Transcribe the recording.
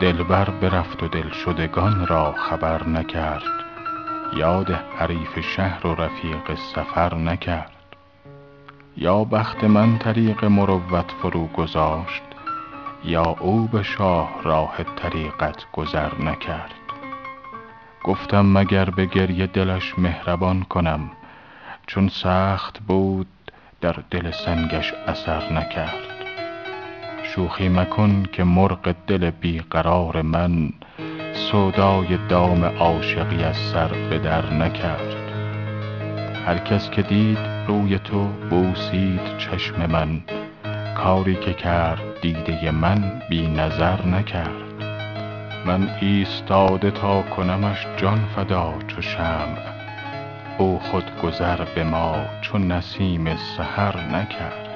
دلبر برفت و دلشدگان را خبر نکرد. یاد حریف شهر و رفیق سفر نکرد. یا بخت من طریق مروت فرو گذاشت یا او به شاهراه طریقت گذر نکرد. گفتم مگر به گریه دلش مهربان کنم چون سخت بود در دل سنگش اثر نکرد. شوخی مکن که مرغ دل بی قرار من سودای دام عاشقی از سر به در نکرد. هر کس که دید روی تو بوسید چشم من کاری که کرد دیده من بی نظر نکرد. من ایستاده تا کنمش جان فدا چو شمع او خود گذر به ما چو نسیم سحر نکرد.